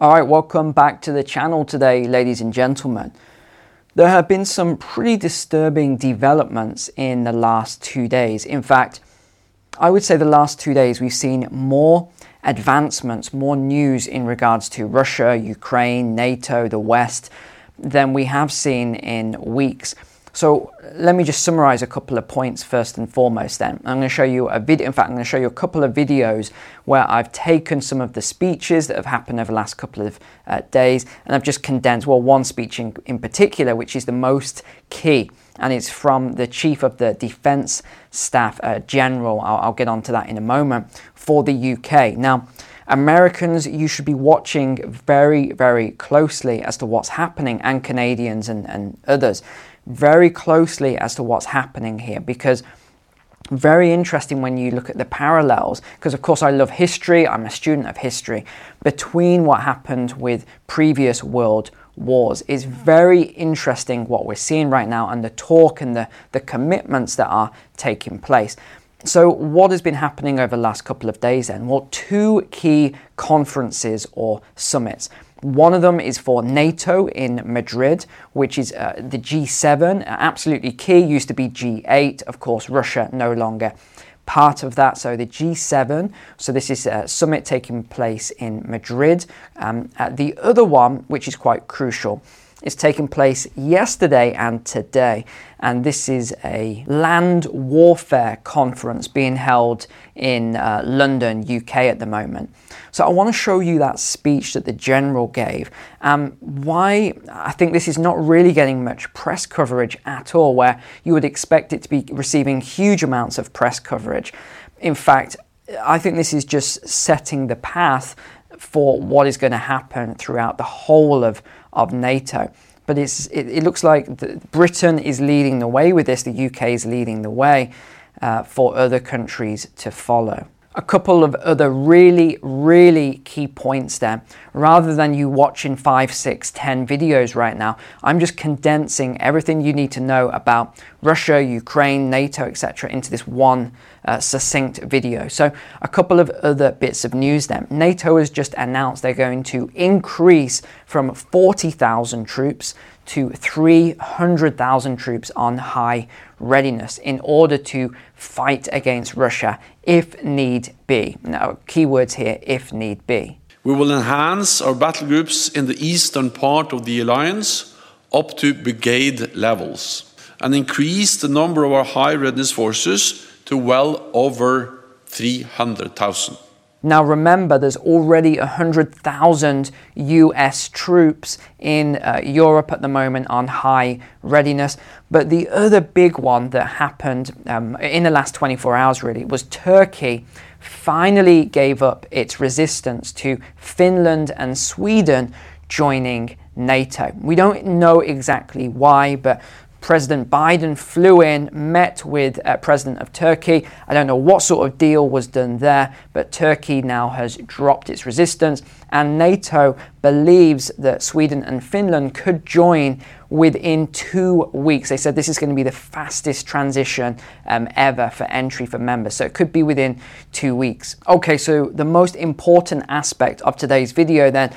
All right, welcome back to the channel today, ladies and gentlemen. There have been some pretty disturbing developments in the last two days. In fact, I would say the last two days we've seen more advancements, more news in regards to Russia, Ukraine, NATO, the West than we have seen in weeks. So let me just summarize a couple of points first and foremost then. I'm going to show you a video, in fact, I'm going to show you a couple of videos where I've taken some of the speeches that have happened over the last couple of uh, days and I've just condensed, well, one speech in, in particular, which is the most key and it's from the chief of the defense staff uh, general. I'll, I'll get onto that in a moment for the UK. Now, Americans, you should be watching very, very closely as to what's happening, and Canadians and, and others very closely as to what's happening here because very interesting when you look at the parallels because of course I love history I'm a student of history between what happened with previous world wars. It's very interesting what we're seeing right now and the talk and the, the commitments that are taking place. So what has been happening over the last couple of days then? Well two key conferences or summits one of them is for NATO in Madrid, which is uh, the G7, absolutely key, used to be G8. Of course, Russia no longer part of that. So the G7, so this is a summit taking place in Madrid. Um, uh, the other one, which is quite crucial, is taking place yesterday and today. And this is a land warfare conference being held in uh, London, UK at the moment. So I want to show you that speech that the general gave. Um, why I think this is not really getting much press coverage at all, where you would expect it to be receiving huge amounts of press coverage. In fact, I think this is just setting the path for what is going to happen throughout the whole of, of NATO. But it's, it, it looks like Britain is leading the way with this, the UK is leading the way uh, for other countries to follow a couple of other really, really key points there. Rather than you watching five, six, ten videos right now, I'm just condensing everything you need to know about Russia, Ukraine, NATO, etc., into this one uh, succinct video. So, a couple of other bits of news then. NATO has just announced they're going to increase from 40,000 troops to 300,000 troops on high readiness in order to fight against Russia if need be. Now, keywords here if need be. We will enhance our battle groups in the eastern part of the alliance up to brigade levels and increase the number of our high readiness forces to well over 300,000. Now remember, there's already 100,000 US troops in uh, Europe at the moment on high readiness. But the other big one that happened um, in the last 24 hours really was Turkey finally gave up its resistance to Finland and Sweden joining NATO. We don't know exactly why, but President Biden flew in, met with uh, President of Turkey. I don't know what sort of deal was done there, but Turkey now has dropped its resistance, and NATO believes that Sweden and Finland could join within two weeks. They said this is going to be the fastest transition um, ever for entry for members, so it could be within two weeks. Okay, so the most important aspect of today's video then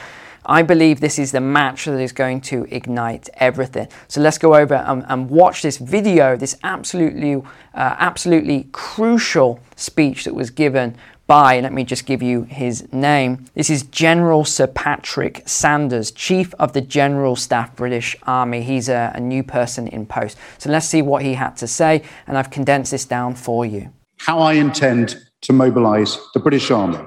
I believe this is the match that is going to ignite everything. So let's go over and, and watch this video, this absolutely, uh, absolutely crucial speech that was given by, let me just give you his name. This is General Sir Patrick Sanders, Chief of the General Staff British Army. He's a, a new person in post. So let's see what he had to say, and I've condensed this down for you. How I intend to mobilise the British Army,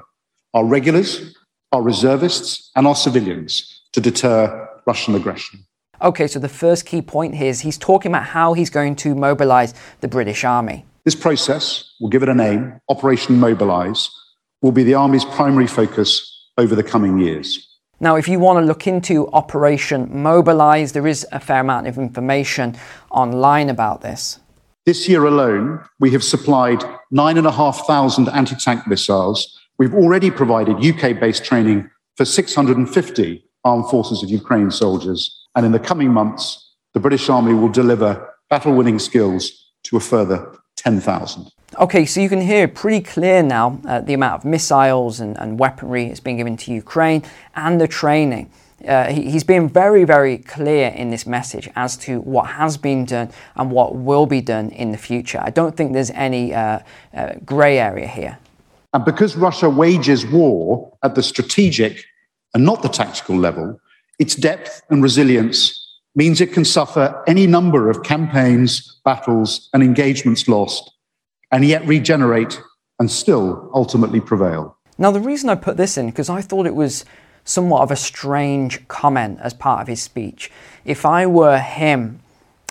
our regulars, our reservists, and our civilians to deter Russian aggression. Okay, so the first key point here is he's talking about how he's going to mobilize the British Army. This process, we'll give it a name, Operation Mobilise, will be the Army's primary focus over the coming years. Now, if you want to look into Operation Mobilise, there is a fair amount of information online about this. This year alone, we have supplied 9,500 anti tank missiles We've already provided UK based training for 650 Armed Forces of Ukraine soldiers. And in the coming months, the British Army will deliver battle winning skills to a further 10,000. Okay, so you can hear pretty clear now uh, the amount of missiles and, and weaponry that's being given to Ukraine and the training. Uh, he, he's been very, very clear in this message as to what has been done and what will be done in the future. I don't think there's any uh, uh, grey area here. And because Russia wages war at the strategic and not the tactical level, its depth and resilience means it can suffer any number of campaigns, battles, and engagements lost, and yet regenerate and still ultimately prevail. Now, the reason I put this in, because I thought it was somewhat of a strange comment as part of his speech. If I were him,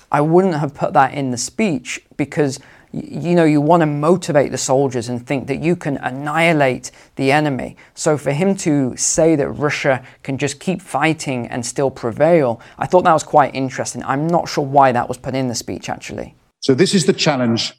I wouldn't have put that in the speech because you know you want to motivate the soldiers and think that you can annihilate the enemy so for him to say that russia can just keep fighting and still prevail i thought that was quite interesting i'm not sure why that was put in the speech actually so this is the challenge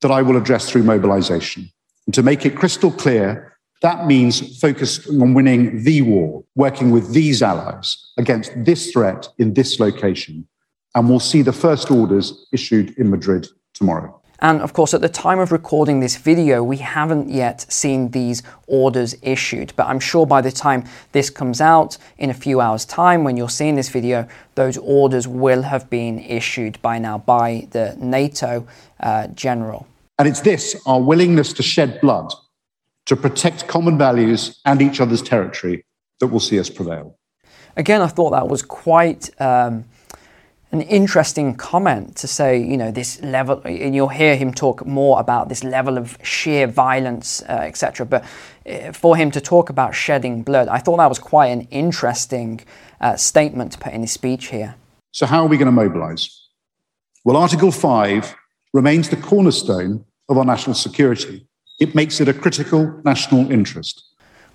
that i will address through mobilization and to make it crystal clear that means focusing on winning the war, working with these allies against this threat in this location. And we'll see the first orders issued in Madrid tomorrow. And of course, at the time of recording this video, we haven't yet seen these orders issued. But I'm sure by the time this comes out in a few hours' time, when you're seeing this video, those orders will have been issued by now by the NATO uh, general. And it's this our willingness to shed blood to protect common values and each other's territory that will see us prevail. Again, I thought that was quite um, an interesting comment to say, you know, this level, and you'll hear him talk more about this level of sheer violence, uh, etc. But uh, for him to talk about shedding blood, I thought that was quite an interesting uh, statement to put in his speech here. So, how are we going to mobilize? Well, Article 5 remains the cornerstone of our national security it makes it a critical national interest.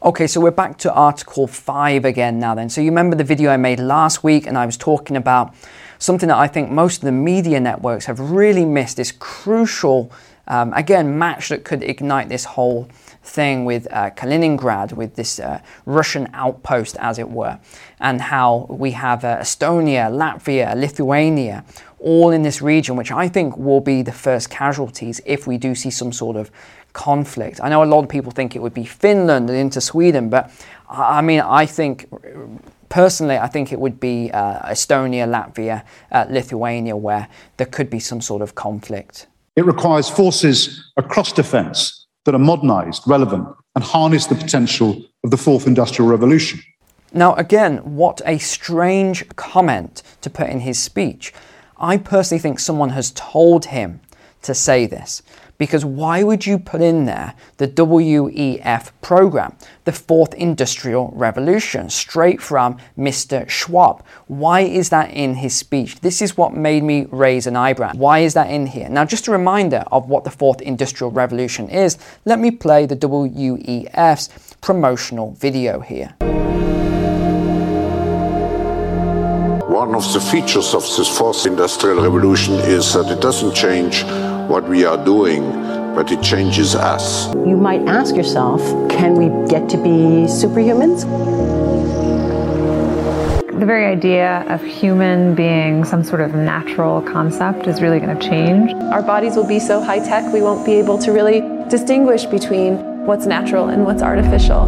Okay, so we're back to Article 5 again now then. So you remember the video I made last week and I was talking about something that I think most of the media networks have really missed this crucial, um, again, match that could ignite this whole thing with uh, Kaliningrad, with this uh, Russian outpost, as it were, and how we have uh, Estonia, Latvia, Lithuania, all in this region, which I think will be the first casualties if we do see some sort of conflict. I know a lot of people think it would be Finland and into Sweden, but I mean, I think personally, I think it would be uh, Estonia, Latvia, uh, Lithuania, where there could be some sort of conflict. It requires forces across defence that are modernised, relevant, and harness the potential of the fourth industrial revolution. Now, again, what a strange comment to put in his speech. I personally think someone has told him to say this. Because why would you put in there the WEF program, the fourth industrial revolution, straight from Mr. Schwab? Why is that in his speech? This is what made me raise an eyebrow. Why is that in here? Now, just a reminder of what the fourth industrial revolution is, let me play the WEF's promotional video here. One of the features of this fourth industrial revolution is that it doesn't change what we are doing, but it changes us. You might ask yourself, can we get to be superhumans? The very idea of human being some sort of natural concept is really going to change. Our bodies will be so high tech, we won't be able to really distinguish between what's natural and what's artificial.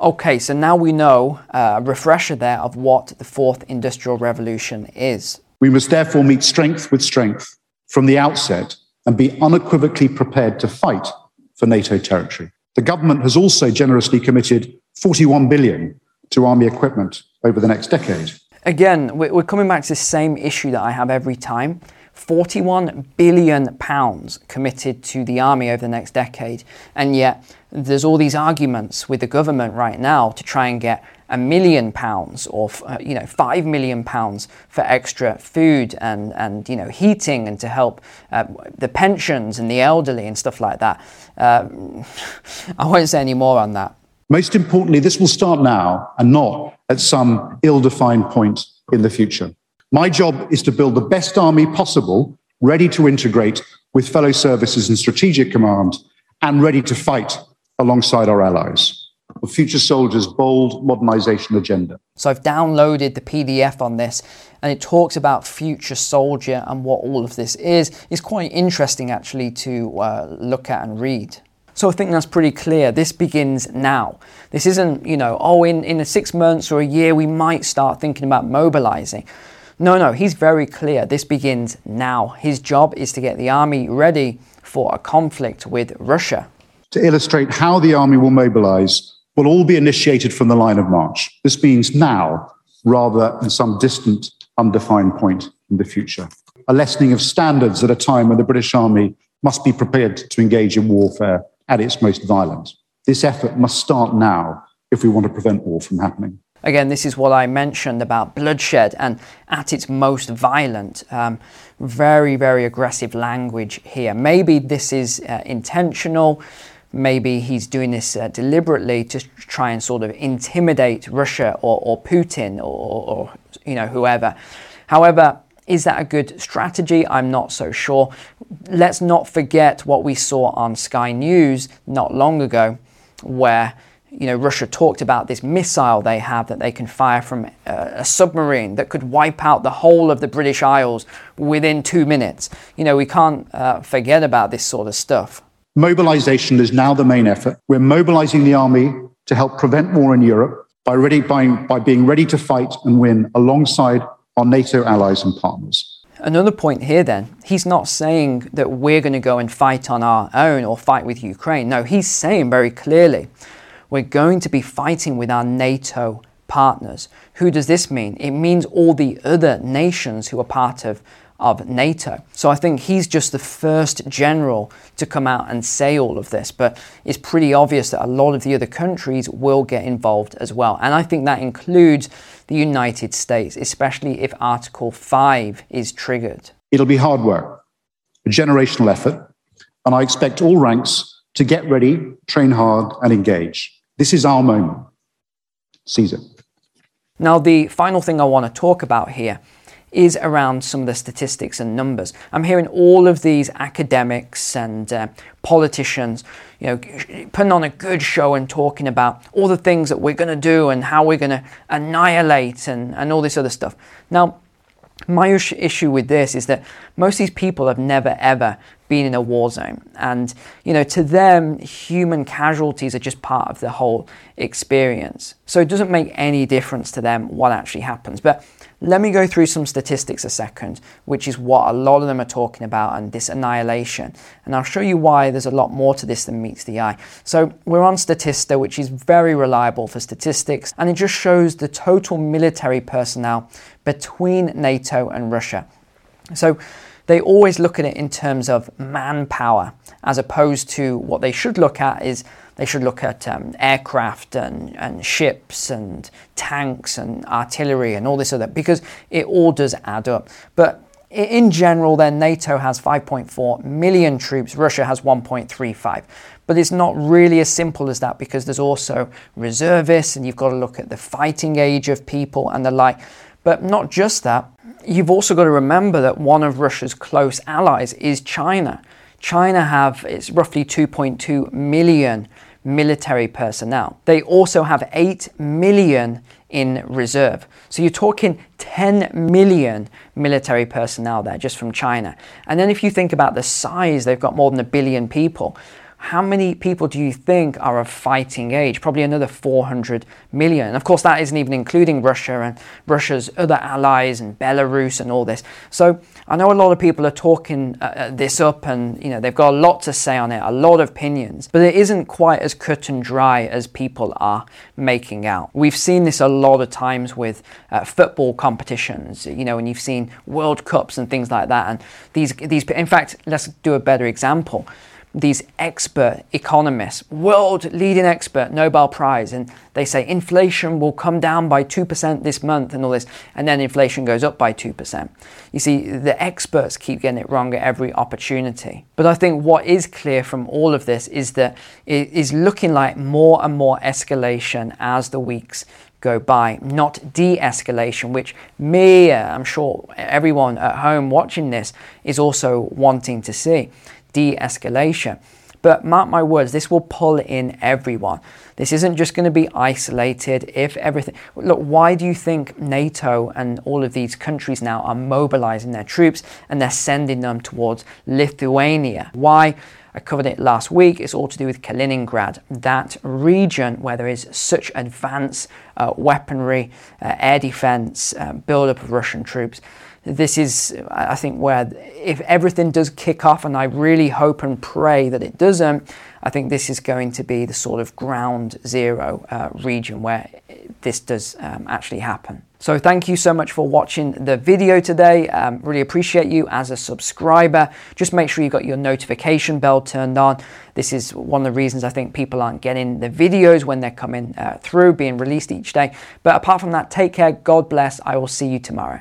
Okay, so now we know uh, a refresher there of what the fourth industrial revolution is. We must therefore meet strength with strength from the outset and be unequivocally prepared to fight for NATO territory. The government has also generously committed 41 billion to army equipment over the next decade. Again, we're coming back to the same issue that I have every time. 41 billion pounds committed to the army over the next decade, and yet there's all these arguments with the government right now to try and get a million pounds or uh, you know five million pounds for extra food and and you know heating and to help uh, the pensions and the elderly and stuff like that. Uh, I won't say any more on that. Most importantly, this will start now and not at some ill-defined point in the future. My job is to build the best army possible, ready to integrate with fellow services and strategic command, and ready to fight alongside our allies. of Future Soldiers' bold modernization agenda. So I've downloaded the PDF on this and it talks about Future Soldier and what all of this is. It's quite interesting actually to uh, look at and read. So I think that's pretty clear. This begins now. This isn't, you know, oh, in, in six months or a year we might start thinking about mobilizing. No, no, he's very clear. This begins now. His job is to get the army ready for a conflict with Russia. To illustrate how the army will mobilize, will all be initiated from the line of march. This means now, rather than some distant, undefined point in the future. A lessening of standards at a time when the British Army must be prepared to engage in warfare at its most violent. This effort must start now if we want to prevent war from happening. Again, this is what I mentioned about bloodshed and at its most violent. Um, very, very aggressive language here. Maybe this is uh, intentional. Maybe he's doing this uh, deliberately to try and sort of intimidate Russia or, or Putin or, or, you know whoever. However, is that a good strategy? I'm not so sure. Let's not forget what we saw on Sky News not long ago, where you know, Russia talked about this missile they have that they can fire from a, a, submarine that could wipe out the whole of the British Isles within two minutes. You know, we can't uh, forget about this sort of stuff. Mobilization is now the main effort. We're mobilizing the army to help prevent war in Europe by, ready, by, by being ready to fight and win alongside our NATO allies and partners. Another point here, then, he's not saying that we're going to go and fight on our own or fight with Ukraine. No, he's saying very clearly we're going to be fighting with our NATO partners. Who does this mean? It means all the other nations who are part of, of NATO. So I think he's just the first general to come out and say all of this, but it's pretty obvious that a lot of the other countries will get involved as well. And I think that includes the United States, especially if Article 5 is triggered. It'll be hard work, a generational effort, and I expect all ranks to get ready, train hard, and engage. This is our moment. Caesar. Now, the final thing I want to talk about here is around some of the statistics and numbers. I'm hearing all of these academics and uh, politicians, you know, putting on a good show and talking about all the things that we're going to do and how we're going to annihilate and, and all this other stuff. Now, my issue with this is that most of these people have never ever been in a war zone. And, you know, to them, human casualties are just part of the whole experience. So it doesn't make any difference to them what actually happens. But let me go through some statistics a second, which is what a lot of them are talking about and this annihilation. And I'll show you why there's a lot more to this than meets the eye. So we're on Statista, which is very reliable for statistics, and it just shows the total military personnel between NATO and Russia. So they always look at it in terms of manpower, as opposed to what they should look at is they should look at um, aircraft and, and ships and tanks and artillery and all this other, because it all does add up. But in general, then NATO has 5.4 million troops, Russia has 1.35. But it's not really as simple as that because there's also reservists and you've got to look at the fighting age of people and the like. But not just that, you've also got to remember that one of Russia's close allies is China. China have it's roughly 2.2 million military personnel. They also have 8 million in reserve. So you're talking 10 million military personnel there just from China. And then if you think about the size, they've got more than a billion people how many people do you think are of fighting age? Probably another 400 million. Of course, that isn't even including Russia and Russia's other allies and Belarus and all this. So I know a lot of people are talking uh, uh, this up and you know they've got a lot to say on it, a lot of opinions, but it isn't quite as cut and dry as people are making out. We've seen this a lot of times with uh, football competitions, you know, and you've seen World Cups and things like that. And these, these, in fact, let's do a better example these expert economists, world leading expert, Nobel Prize, and they say inflation will come down by 2% this month and all this, and then inflation goes up by 2%. You see, the experts keep getting it wrong at every opportunity. But I think what is clear from all of this is that it is looking like more and more escalation as the weeks go by, not de escalation, which me, uh, I'm sure everyone at home watching this is also wanting to see de escalation. But mark my words, this will pull in everyone. This isn't just going to be isolated. If everything, look, why do you think NATO and all of these countries now are mobilizing their troops and they're sending them towards Lithuania? Why? I covered it last week. It's all to do with Kaliningrad, that region where there is such advanced uh, weaponry, uh, air defense, uh, buildup of Russian troops. This is, I think, where if everything does kick off, and I really hope and pray that it doesn't, I think this is going to be the sort of ground zero uh, region where this does um, actually happen. So thank you so much for watching the video today. Um, really appreciate you as a subscriber. Just make sure you've got your notification bell turned on. This is one of the reasons I think people aren't getting the videos when they're coming uh, through, being released each day. But apart from that, take care. God bless. I will see you tomorrow.